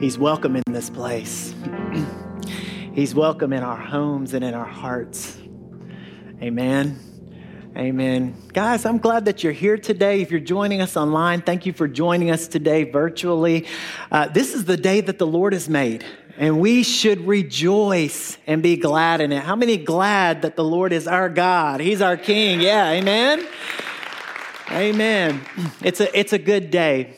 He's welcome in this place. He's welcome in our homes and in our hearts. Amen. Amen. Guys, I'm glad that you're here today. If you're joining us online, thank you for joining us today virtually. Uh, this is the day that the Lord has made, and we should rejoice and be glad in it. How many glad that the Lord is our God? He's our King. Yeah, amen. Amen. It's a, it's a good day.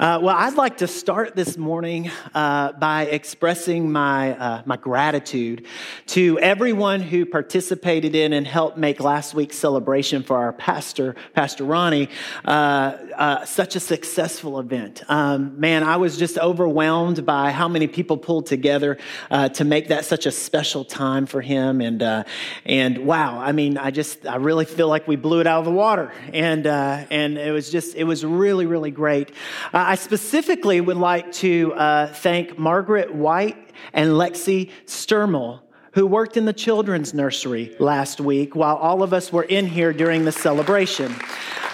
Uh, well, I'd like to start this morning uh, by expressing my, uh, my gratitude to everyone who participated in and helped make last week's celebration for our pastor, Pastor Ronnie, uh, uh, such a successful event. Um, man, I was just overwhelmed by how many people pulled together uh, to make that such a special time for him. And, and wow, I mean, I just, I really feel like we blew it out of the water. And, and it was just, it was really, really great. I specifically would like to uh, thank Margaret White and Lexi Sturmel, who worked in the children's nursery last week while all of us were in here during the celebration.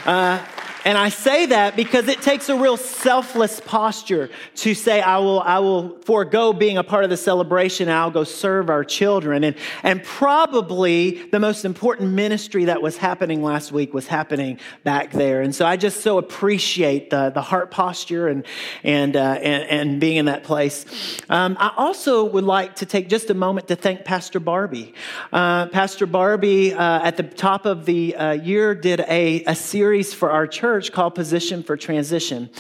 Uh, and I say that because it takes a real selfless posture to say, I will, I will forego being a part of the celebration and I'll go serve our children. And, and probably the most important ministry that was happening last week was happening back there. And so I just so appreciate the, the heart posture and, and, uh, and, and, being in that place. Um, I also would like to take just a moment to thank Pastor Barbie. Uh, Pastor Barbie, uh, at the top of the uh, year, did a, a series for our church church called Position for Transition.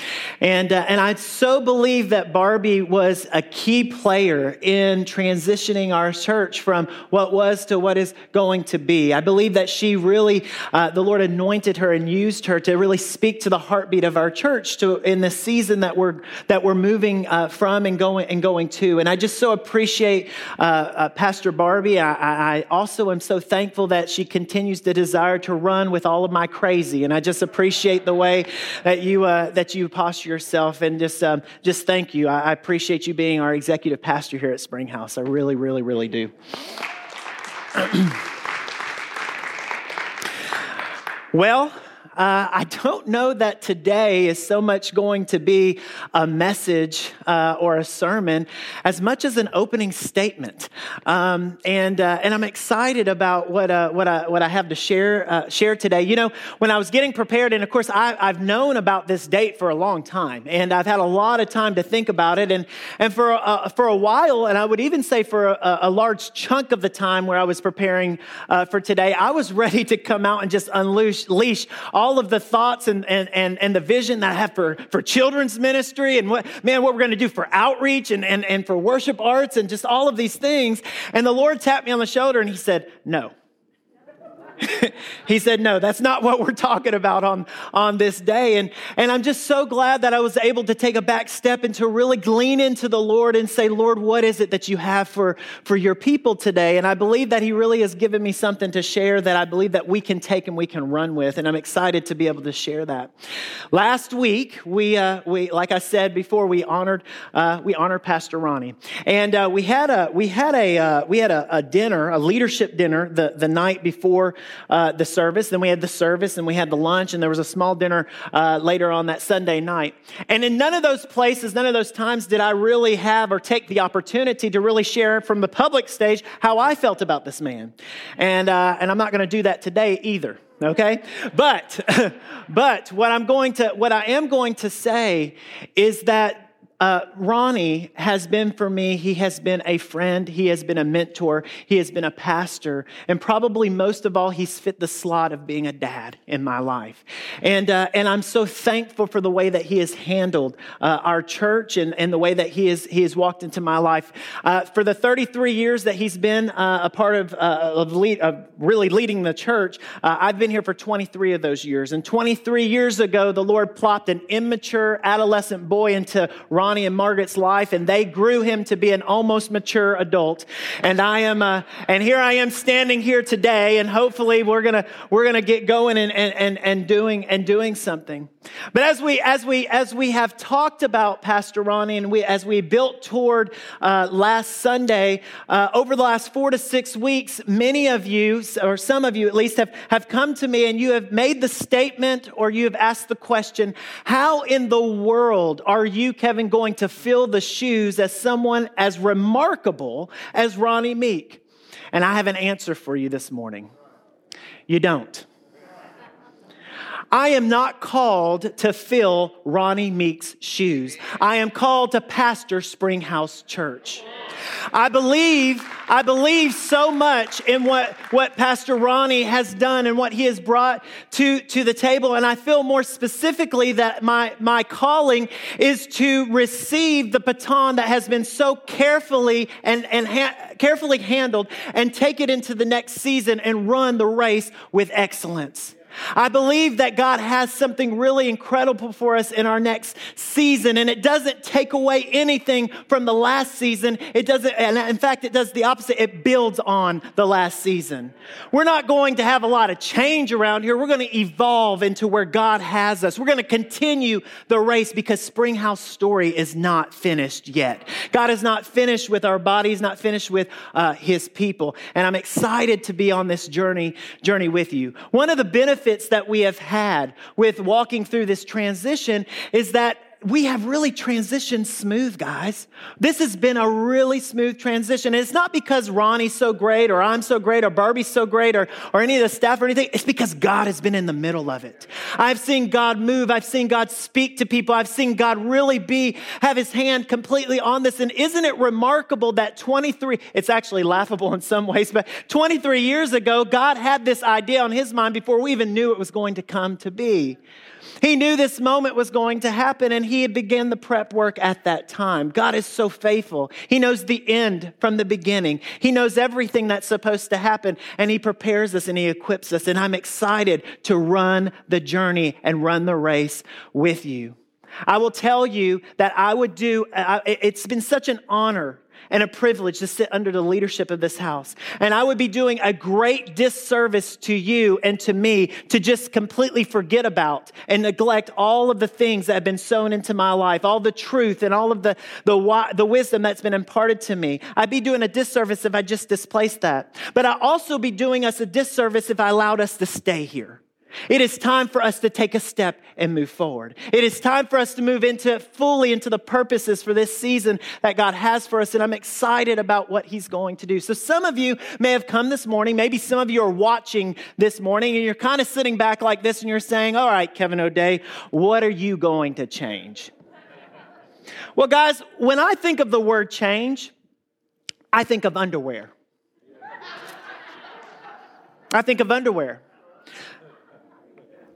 And, uh, and I so believe that Barbie was a key player in transitioning our church from what was to what is going to be. I believe that she really, uh, the Lord anointed her and used her to really speak to the heartbeat of our church to, in the season that we're, that we're moving uh, from and going, and going to. And I just so appreciate uh, uh, Pastor Barbie. I, I also am so thankful that she continues to desire to run with all of my crazy. And I just appreciate the way that you, uh, that you posture yourself. And just, um, just thank you. I, I appreciate you being our executive pastor here at Springhouse. I really, really, really do. well, uh, I don't know that today is so much going to be a message uh, or a sermon as much as an opening statement. Um, and, uh, and I'm excited about what, uh, what, I, what I have to share, uh, share today. You know, when I was getting prepared, and of course, I, I've known about this date for a long time, and I've had a lot of time to think about it. And, and for, uh, for a while, and I would even say for a, a large chunk of the time where I was preparing for today, I was ready to come out and just unleash all of the thoughts and, and, and, and the vision that I have for, for children's ministry and what, man, what we're going to do for outreach and, and, and for worship arts and just all of these things. And the Lord tapped me on the shoulder and he said, no. He said, No, that's not what we're talking about on, on this day. And, and I'm just so glad that I was able to take a back step and to really glean into the Lord and say, Lord, what is it that you have for, for your people today? And I believe that He really has given me something to share that I believe that we can take and we can run with. And I'm excited to be able to share that. Last week, we, uh, we like I said before, we honored, uh, we honored Pastor Ronnie. And uh, we had a, we had a, uh, we had a, a dinner, a leadership dinner the, the night before uh, the service. Then we had the service and we had the lunch, and there was a small dinner uh, later on that Sunday night. And in none of those places, none of those times did I really have or take the opportunity to really share from the public stage how I felt about this man. And, uh, and I'm not going to do that today either okay but but what i'm going to what i am going to say is that uh, Ronnie has been for me, he has been a friend, he has been a mentor, he has been a pastor, and probably most of all, he's fit the slot of being a dad in my life. And, uh, and I'm so thankful for the way that he has handled uh, our church and, and the way that he, is, he has walked into my life. Uh, for the 33 years that he's been uh, a part of, uh, of, lead, of, really leading the church, I've been here for 23 of those years. And 23 years ago, the Lord plopped an immature adolescent boy into Ronnie Ronnie and Margaret's life, and they grew him to be an almost mature adult. And I am, uh, and here I am standing here today, and hopefully we're gonna we're gonna get going and and and, and doing and doing something. But as we as we as we have talked about Pastor Ronnie, and we as we built toward uh, last Sunday, uh, over the last four to six weeks, many of you, or some of you at least, have have come to me and you have made the statement or you have asked the question: How in the world are you, Kevin? Going to fill the shoes as someone as remarkable as Ronnie Meek? And I have an answer for you this morning. You don't. I am not called to fill Ronnie Meek's shoes. I am called to pastor Springhouse Church. I believe, I believe so much in what, what Pastor Ronnie has done and what he has brought to, to the table. And I feel more specifically that my, my calling is to receive the baton that has been so carefully and, and ha- carefully handled and take it into the next season and run the race with excellence. I believe that God has something really incredible for us in our next season, and it doesn't take away anything from the last season. It doesn't, and in fact, it does the opposite. It builds on the last season. We're not going to have a lot of change around here. We're going to evolve into where God has us. We're going to continue the race because Springhouse story is not finished yet. God is not finished with our bodies, not finished with uh, His people, and I'm excited to be on this journey journey with you. One of the benefits benefits that we have had with walking through this transition is that we have really transitioned smooth, guys. This has been a really smooth transition. And it's not because Ronnie's so great or I'm so great or Barbie's so great or, or any of the staff or anything. It's because God has been in the middle of it. I've seen God move. I've seen God speak to people. I've seen God really be, have his hand completely on this. And isn't it remarkable that 23, it's actually laughable in some ways, but 23 years ago, God had this idea on his mind before we even knew it was going to come to be. He knew this moment was going to happen and he had began the prep work at that time. God is so faithful. He knows the end from the beginning. He knows everything that's supposed to happen and he prepares us and he equips us. And I'm excited to run the journey and run the race with you. I will tell you that I would do, it's been such an honor and a privilege to sit under the leadership of this house. And I would be doing a great disservice to you and to me to just completely forget about and neglect all of the things that have been sown into my life, all the truth and all of the, the, the wisdom that's been imparted to me. I'd be doing a disservice if I just displaced that. But I'd also be doing us a disservice if I allowed us to stay here. It is time for us to take a step and move forward. It is time for us to move into fully into the purposes for this season that God has for us. And I'm excited about what He's going to do. So, some of you may have come this morning. Maybe some of you are watching this morning and you're kind of sitting back like this and you're saying, All right, Kevin O'Day, what are you going to change? Well, guys, when I think of the word change, I think of underwear. I think of underwear.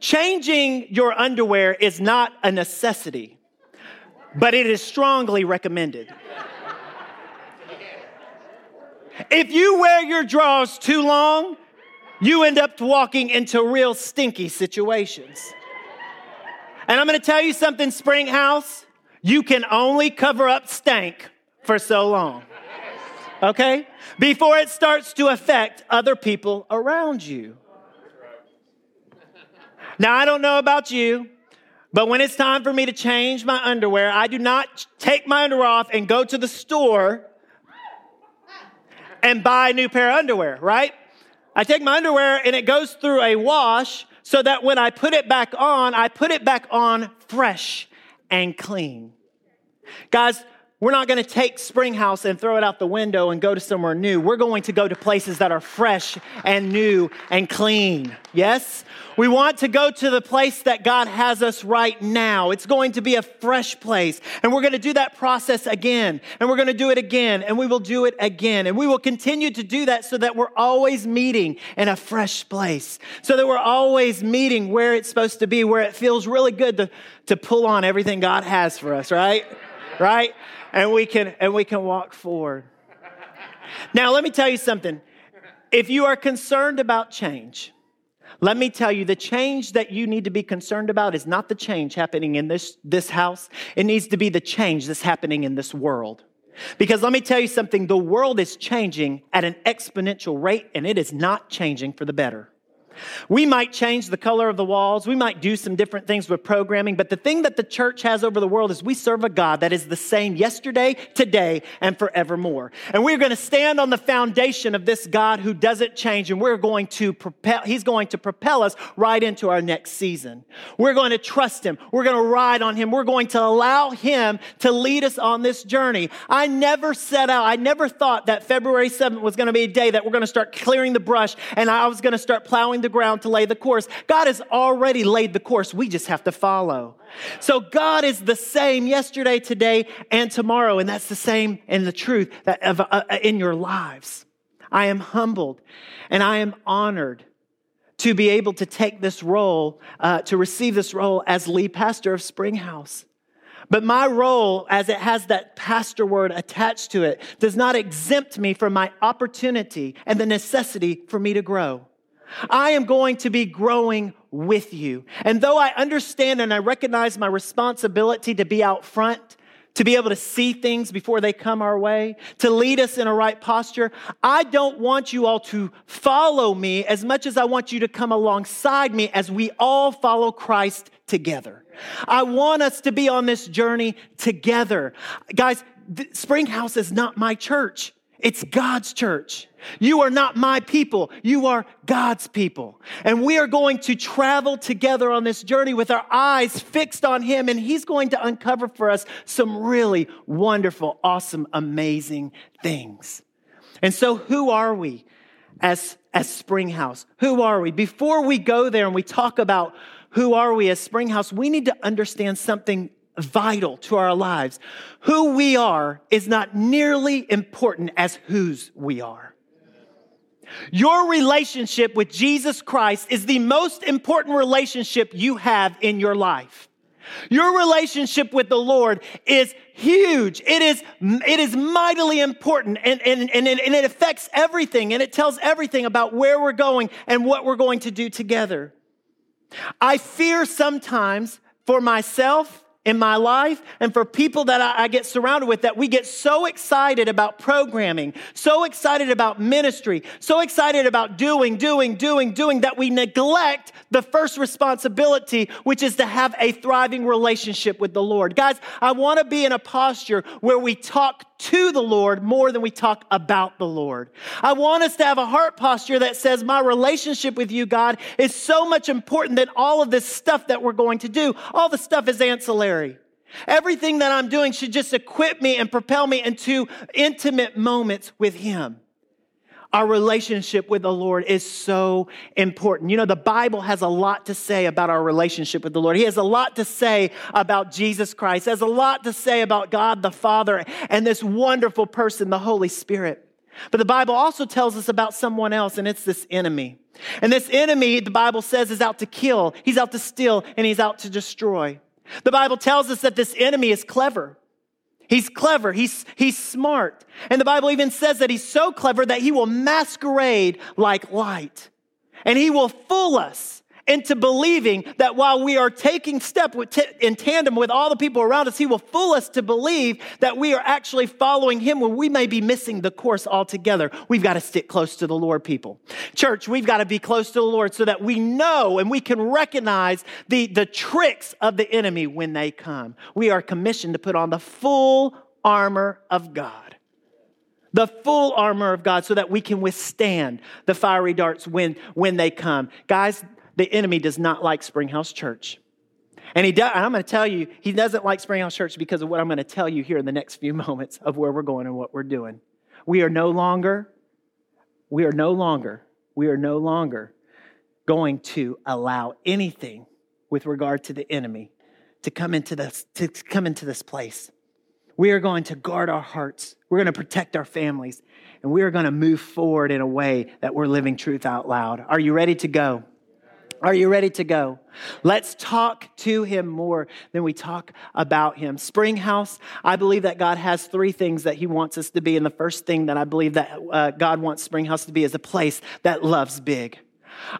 Changing your underwear is not a necessity, but it is strongly recommended. If you wear your drawers too long, you end up walking into real stinky situations. And I'm gonna tell you something, Springhouse, you can only cover up stank for so long. Okay? Before it starts to affect other people around you. Now, I don't know about you, but when it's time for me to change my underwear, I do not take my underwear off and go to the store and buy a new pair of underwear, right? I take my underwear and it goes through a wash so that when I put it back on, I put it back on fresh and clean. Guys, we're not going to take Springhouse and throw it out the window and go to somewhere new. We're going to go to places that are fresh and new and clean. Yes? We want to go to the place that God has us right now. It's going to be a fresh place. And we're going to do that process again. And we're going to do it again. And we will do it again. And we will continue to do that so that we're always meeting in a fresh place. So that we're always meeting where it's supposed to be, where it feels really good to, to pull on everything God has for us, right? Right? And we can and we can walk forward. Now, let me tell you something. If you are concerned about change, let me tell you the change that you need to be concerned about is not the change happening in this, this house. It needs to be the change that's happening in this world. Because let me tell you something the world is changing at an exponential rate and it is not changing for the better. We might change the color of the walls. We might do some different things with programming. But the thing that the church has over the world is we serve a God that is the same yesterday, today, and forevermore. And we're going to stand on the foundation of this God who doesn't change. And we're going to propel, he's going to propel us right into our next season. We're going to trust him. We're going to ride on him. We're going to allow him to lead us on this journey. I never set out, I never thought that February 7th was going to be a day that we're going to start clearing the brush and I was going to start plowing the ground to lay the course. God has already laid the course. We just have to follow. So God is the same yesterday, today, and tomorrow. And that's the same in the truth that of, uh, in your lives. I am humbled and I am honored to be able to take this role, uh, to receive this role as lead pastor of Springhouse. But my role, as it has that pastor word attached to it, does not exempt me from my opportunity and the necessity for me to grow. I am going to be growing with you. And though I understand and I recognize my responsibility to be out front, to be able to see things before they come our way, to lead us in a right posture. I don't want you all to follow me as much as I want you to come alongside me as we all follow Christ together. I want us to be on this journey together. Guys, Springhouse is not my church. It's God's church. You are not my people. You are God's people. And we are going to travel together on this journey with our eyes fixed on Him. And He's going to uncover for us some really wonderful, awesome, amazing things. And so, who are we as, as Springhouse? Who are we? Before we go there and we talk about who are we as Springhouse, we need to understand something vital to our lives. Who we are is not nearly important as whose we are. Your relationship with Jesus Christ is the most important relationship you have in your life. Your relationship with the Lord is huge. It is, it is mightily important and, and, and, it, and it affects everything and it tells everything about where we're going and what we're going to do together. I fear sometimes for myself in my life and for people that I, I, get surrounded with that we get so excited about programming, so excited about ministry, so excited about doing, doing, doing, doing that we neglect the first responsibility, which is to have a thriving relationship with the Lord. Guys, I want to be in a posture where we talk to the Lord more than we talk about the Lord. I want us to have a heart posture that says, My relationship with you, God, is so much important than all of this stuff that we're going to do. All the stuff is ancillary. Everything that I'm doing should just equip me and propel me into intimate moments with Him. Our relationship with the Lord is so important. You know, the Bible has a lot to say about our relationship with the Lord. He has a lot to say about Jesus Christ, has a lot to say about God the Father and this wonderful person, the Holy Spirit. But the Bible also tells us about someone else, and it's this enemy. And this enemy, the Bible says, is out to kill, he's out to steal, and he's out to destroy. The Bible tells us that this enemy is clever. He's clever. He's, he's smart. And the Bible even says that he's so clever that he will masquerade like light. And he will fool us into believing that while we are taking step in tandem with all the people around us, he will fool us to believe that we are actually following him when we may be missing the course altogether. We've got to stick close to the Lord, people. Church, we've got to be close to the Lord so that we know and we can recognize the, the tricks of the enemy when they come. We are commissioned to put on the full armor of God the full armor of God so that we can withstand the fiery darts when, when they come. Guys, the enemy does not like Springhouse Church. And he does, I'm going to tell you, he doesn't like Springhouse Church because of what I'm going to tell you here in the next few moments of where we're going and what we're doing. We are no longer, we are no longer, we are no longer going to allow anything with regard to the enemy to come into this, to come into this place. We are going to guard our hearts. We're going to protect our families. And we are going to move forward in a way that we're living truth out loud. Are you ready to go? Are you ready to go? Let's talk to him more than we talk about him. Springhouse, I believe that God has three things that he wants us to be. And the first thing that I believe that uh, God wants Springhouse to be is a place that loves big.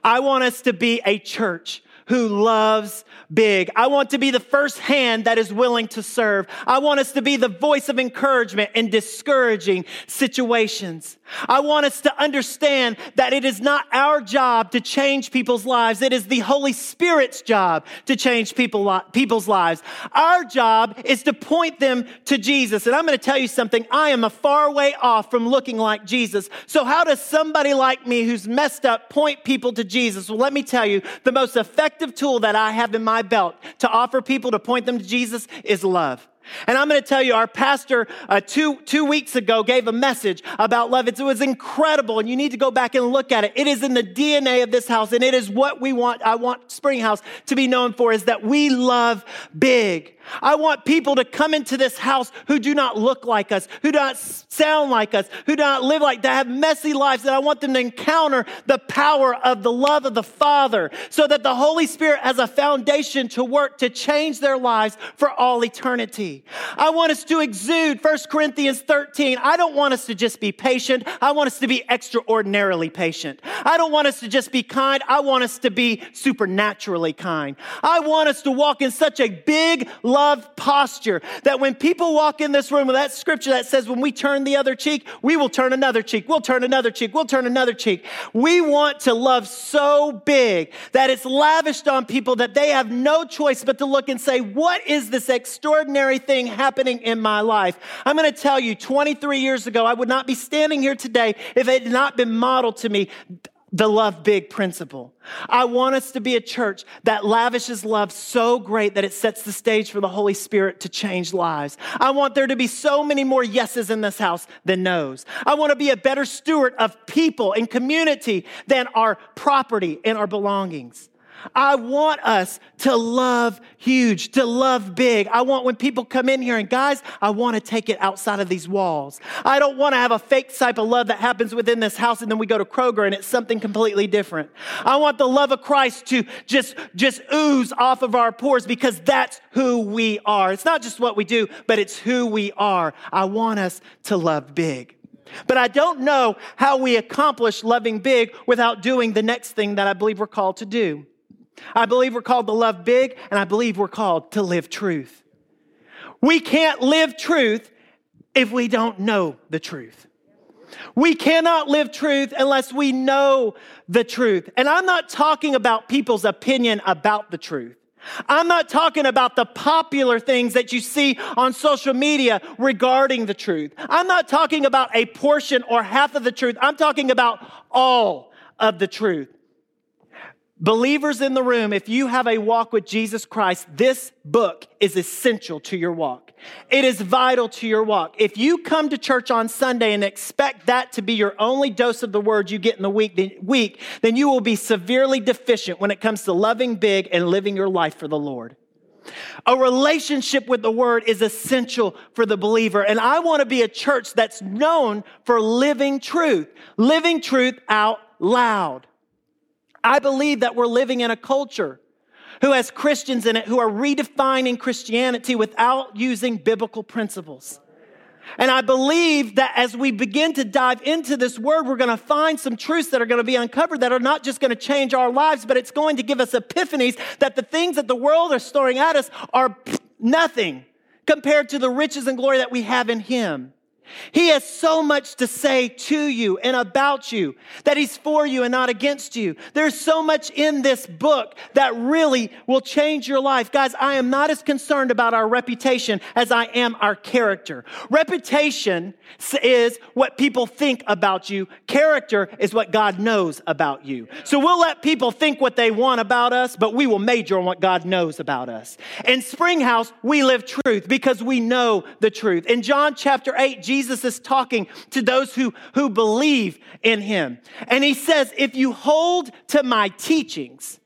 I want us to be a church who loves big. I want to be the first hand that is willing to serve. I want us to be the voice of encouragement in discouraging situations. I want us to understand that it is not our job to change people's lives. It is the Holy Spirit's job to change people, people's lives. Our job is to point them to Jesus. And I'm going to tell you something. I am a far way off from looking like Jesus. So how does somebody like me who's messed up point people to Jesus? Well, let me tell you, the most effective tool that I have in my belt to offer people to point them to Jesus is love. And I'm going to tell you, our pastor uh, two, two weeks ago gave a message about love. It was incredible, and you need to go back and look at it. It is in the DNA of this house, and it is what we want. I want Springhouse to be known for is that we love big. I want people to come into this house who do not look like us, who do not sound like us, who do not live like that, have messy lives, and I want them to encounter the power of the love of the Father so that the Holy Spirit has a foundation to work to change their lives for all eternity. I want us to exude 1 Corinthians 13. I don't want us to just be patient. I want us to be extraordinarily patient. I don't want us to just be kind. I want us to be supernaturally kind. I want us to walk in such a big, love posture that when people walk in this room with that scripture that says, when we turn the other cheek, we will turn another cheek, we'll turn another cheek, we'll turn another cheek. We want to love so big that it's lavished on people that they have no choice but to look and say, what is this extraordinary thing happening in my life? I'm going to tell you, 23 years ago, I would not be standing here today if it had not been modeled to me the love big principle. I want us to be a church that lavishes love so great that it sets the stage for the Holy Spirit to change lives. I want there to be so many more yeses in this house than nos. I want to be a better steward of people and community than our property and our belongings. I want us to love huge, to love big. I want when people come in here and guys, I want to take it outside of these walls. I don't want to have a fake type of love that happens within this house and then we go to Kroger and it's something completely different. I want the love of Christ to just, just ooze off of our pores because that's who we are. It's not just what we do, but it's who we are. I want us to love big. But I don't know how we accomplish loving big without doing the next thing that I believe we're called to do. I believe we're called to love big, and I believe we're called to live truth. We can't live truth if we don't know the truth. We cannot live truth unless we know the truth. And I'm not talking about people's opinion about the truth. I'm not talking about the popular things that you see on social media regarding the truth. I'm not talking about a portion or half of the truth. I'm talking about all of the truth. Believers in the room, if you have a walk with Jesus Christ, this book is essential to your walk. It is vital to your walk. If you come to church on Sunday and expect that to be your only dose of the word you get in the week, week, then you will be severely deficient when it comes to loving big and living your life for the Lord. A relationship with the word is essential for the believer. And I want to be a church that's known for living truth, living truth out loud. I believe that we're living in a culture who has Christians in it who are redefining Christianity without using biblical principles. And I believe that as we begin to dive into this word, we're going to find some truths that are going to be uncovered that are not just going to change our lives, but it's going to give us epiphanies that the things that the world is throwing at us are nothing compared to the riches and glory that we have in Him. He has so much to say to you and about you that he's for you and not against you. There's so much in this book that really will change your life. Guys, I am not as concerned about our reputation as I am our character. Reputation is what people think about you. Character is what God knows about you. So we'll let people think what they want about us, but we will major on what God knows about us. In Springhouse, we live truth because we know the truth. In John chapter 8, Jesus Jesus is talking to those who, who believe in him. And he says, if you hold to my teachings,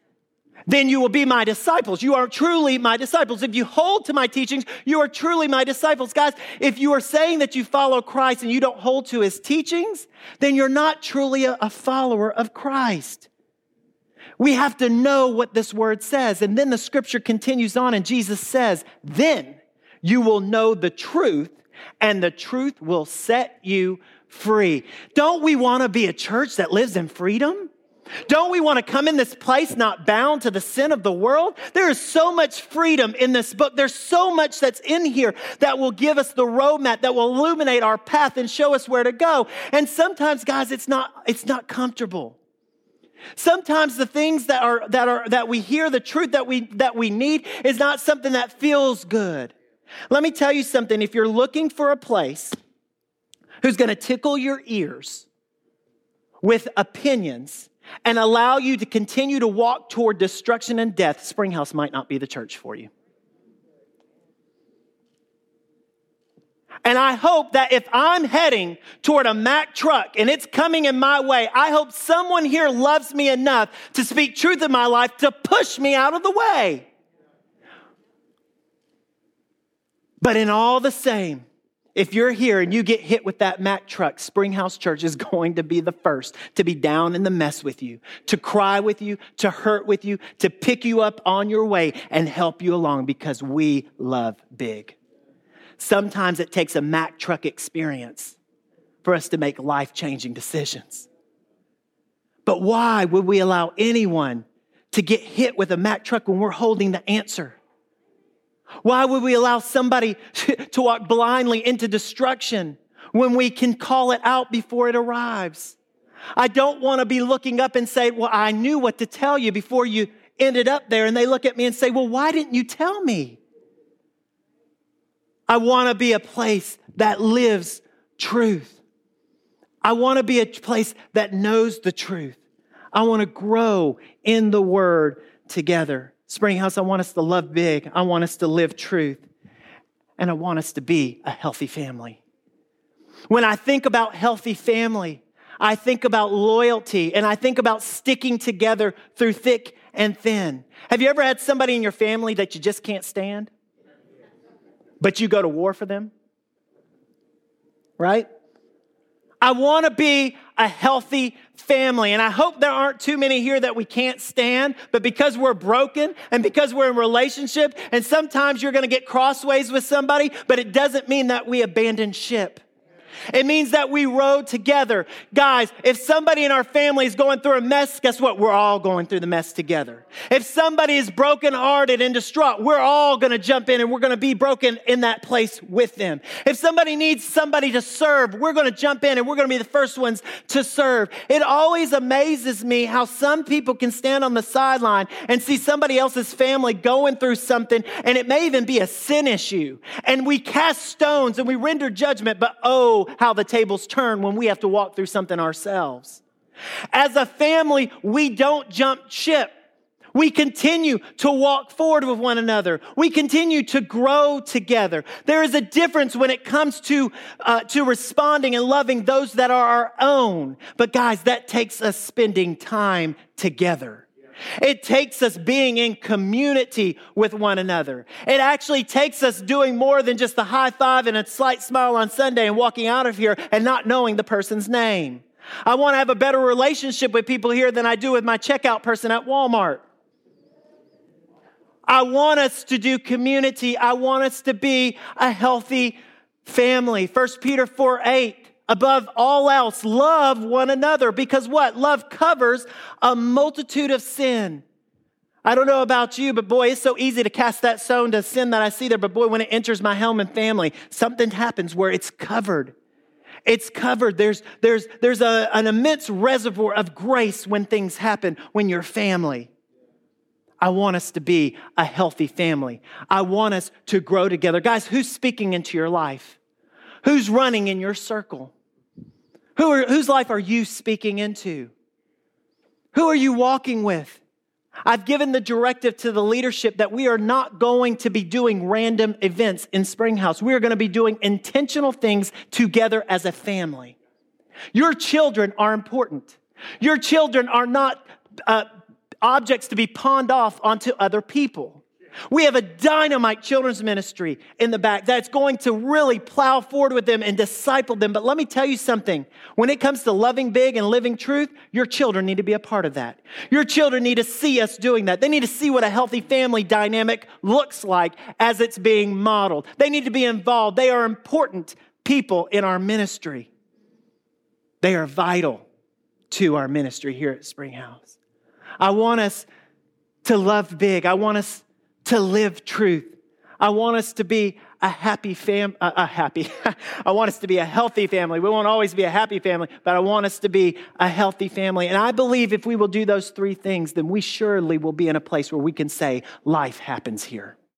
then you will be my disciples. You are truly my disciples. If you hold to my teachings, you are truly my disciples. Guys, if you are saying that you follow Christ and you don't hold to his teachings, then you're not truly a, a follower of Christ. We have to know what this word says. And then the scripture continues on, and Jesus says, Then you will know the truth, and the truth will set you free. Don't we want to be a church that lives in freedom? Don't we want to come in this place not bound to the sin of the world? There is so much freedom in this book. There's so much that's in here that will give us the roadmap, that will illuminate our path and show us where to go. And sometimes, guys, it's not, it's not comfortable. Sometimes the things that are that are that we hear, the truth that we that we need is not something that feels good. Let me tell you something. If you're looking for a place who's going to tickle your ears with opinions and allow you to continue to walk toward destruction and death, Springhouse might not be the church for you. And I hope that if I'm heading toward a Mack truck and it's coming in my way, I hope someone here loves me enough to speak truth in my life to push me out of the way. But in all the same, if you're here and you get hit with that Mack truck, Springhouse Church is going to be the first to be down in the mess with you, to cry with you, to hurt with you, to pick you up on your way and help you along because we love big. Sometimes it takes a Mack truck experience for us to make life changing decisions. But why would we allow anyone to get hit with a Mack truck when we're holding the answer? Why would we allow somebody to walk blindly into destruction when we can call it out before it arrives? I don't want to be looking up and say, Well, I knew what to tell you before you ended up there. And they look at me and say, Well, why didn't you tell me? I want to be a place that lives truth. I want to be a place that knows the truth. I want to grow in the word together. Springhouse, I want us to love big. I want us to live truth. And I want us to be a healthy family. When I think about healthy family, I think about loyalty and I think about sticking together through thick and thin. Have you ever had somebody in your family that you just can't stand? But you go to war for them? Right? I want to be a healthy family. And I hope there aren't too many here that we can't stand, but because we're broken and because we're in relationship, and sometimes you're going to get crossways with somebody, but it doesn't mean that we abandon ship. It means that we rode together. Guys, if somebody in our family is going through a mess, guess what? We're all going through the mess together. If somebody is brokenhearted and distraught, we're all going to jump in and we're going to be broken in that place with them. If somebody needs somebody to serve, we're going to jump in and we're going to be the first ones to serve. It always amazes me how some people can stand on the sideline and see somebody else's family going through something and it may even be a sin issue. And we cast stones and we render judgment, but oh, how the tables turn when we have to walk through something ourselves. As a family, we don't jump ship. We continue to walk forward with one another. We continue to grow together. There is a difference when it comes to, uh, to responding and loving those that are our own. But guys, that takes us spending time together. It takes us being in community with one another. It actually takes us doing more than just a high five and a slight smile on Sunday and walking out of here and not knowing the person's name. I want to have a better relationship with people here than I do with my checkout person at Walmart. I want us to do community. I want us to be a healthy family. 1 Peter 4 8 above all else, love one another because what? Love covers a multitude of sin. I don't know about you, but boy, it's so easy to cast that stone to sin that I see there. But boy, when it enters my home and family, something happens where it's covered. It's covered. There's, there's, there's a, an immense reservoir of grace when things happen when you're family. I want us to be a healthy family. I want us to grow together. Guys, who's speaking into your life? Who's running in your circle? Who are, whose life are you speaking into? Who are you walking with? I've given the directive to the leadership that we are not going to be doing random events in Springhouse. We are going to be doing intentional things together as a family. Your children are important. Your children are not uh, objects to be pawned off onto other people. We have a dynamite children's ministry in the back that's going to really plow forward with them and disciple them. But let me tell you something. When it comes to loving big and living truth, your children need to be a part of that. Your children need to see us doing that. They need to see what a healthy family dynamic looks like as it's being modeled. They need to be involved. They are important people in our ministry. They are vital to our ministry here at Spring House. I want us to love big. I want us to live truth. I want us to be a happy fam, a, a happy. I want us to be a healthy family. We won't always be a happy family, but I want us to be a healthy family. And I believe if we will do those three things, then we surely will be in a place where we can say life happens here.